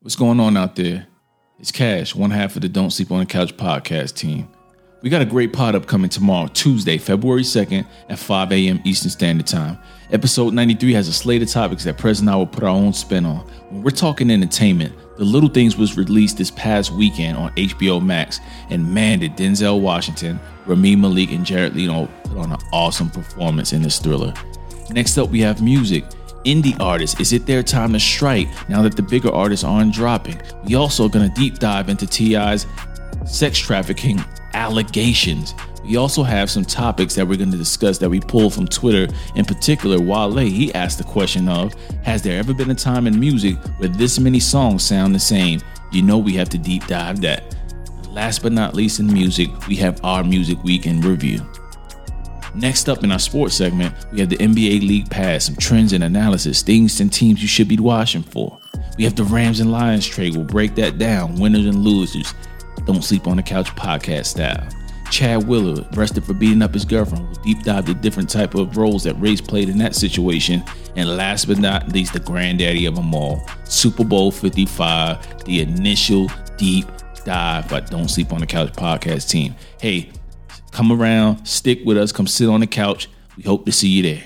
What's going on out there? It's Cash, one half of the Don't Sleep on the Couch podcast team. We got a great pod upcoming tomorrow, Tuesday, February 2nd at 5 a.m. Eastern Standard Time. Episode 93 has a slate of topics that Prez and I will put our own spin on. When we're talking entertainment, The Little Things was released this past weekend on HBO Max, and man, did Denzel Washington, Rami Malek, and Jared Leto put on an awesome performance in this thriller. Next up, we have music. Indie artists, is it their time to strike now that the bigger artists aren't dropping? We also are gonna deep dive into T.I.'s sex trafficking allegations. We also have some topics that we're going to discuss that we pulled from Twitter. In particular, Wale, he asked the question of, has there ever been a time in music where this many songs sound the same? You know we have to deep dive that. Last but not least in music, we have our Music Week in review. Next up in our sports segment, we have the NBA League Pass, some trends and analysis, things and teams you should be watching for. We have the Rams and Lions trade. We'll break that down, winners and losers. Don't Sleep on the Couch podcast style. Chad Wheeler, arrested for beating up his girlfriend, will deep dive the different type of roles that Race played in that situation. And last but not least, the granddaddy of them all, Super Bowl 55, the initial deep dive by Don't Sleep on the Couch podcast team. Hey, come around, stick with us, come sit on the couch. We hope to see you there.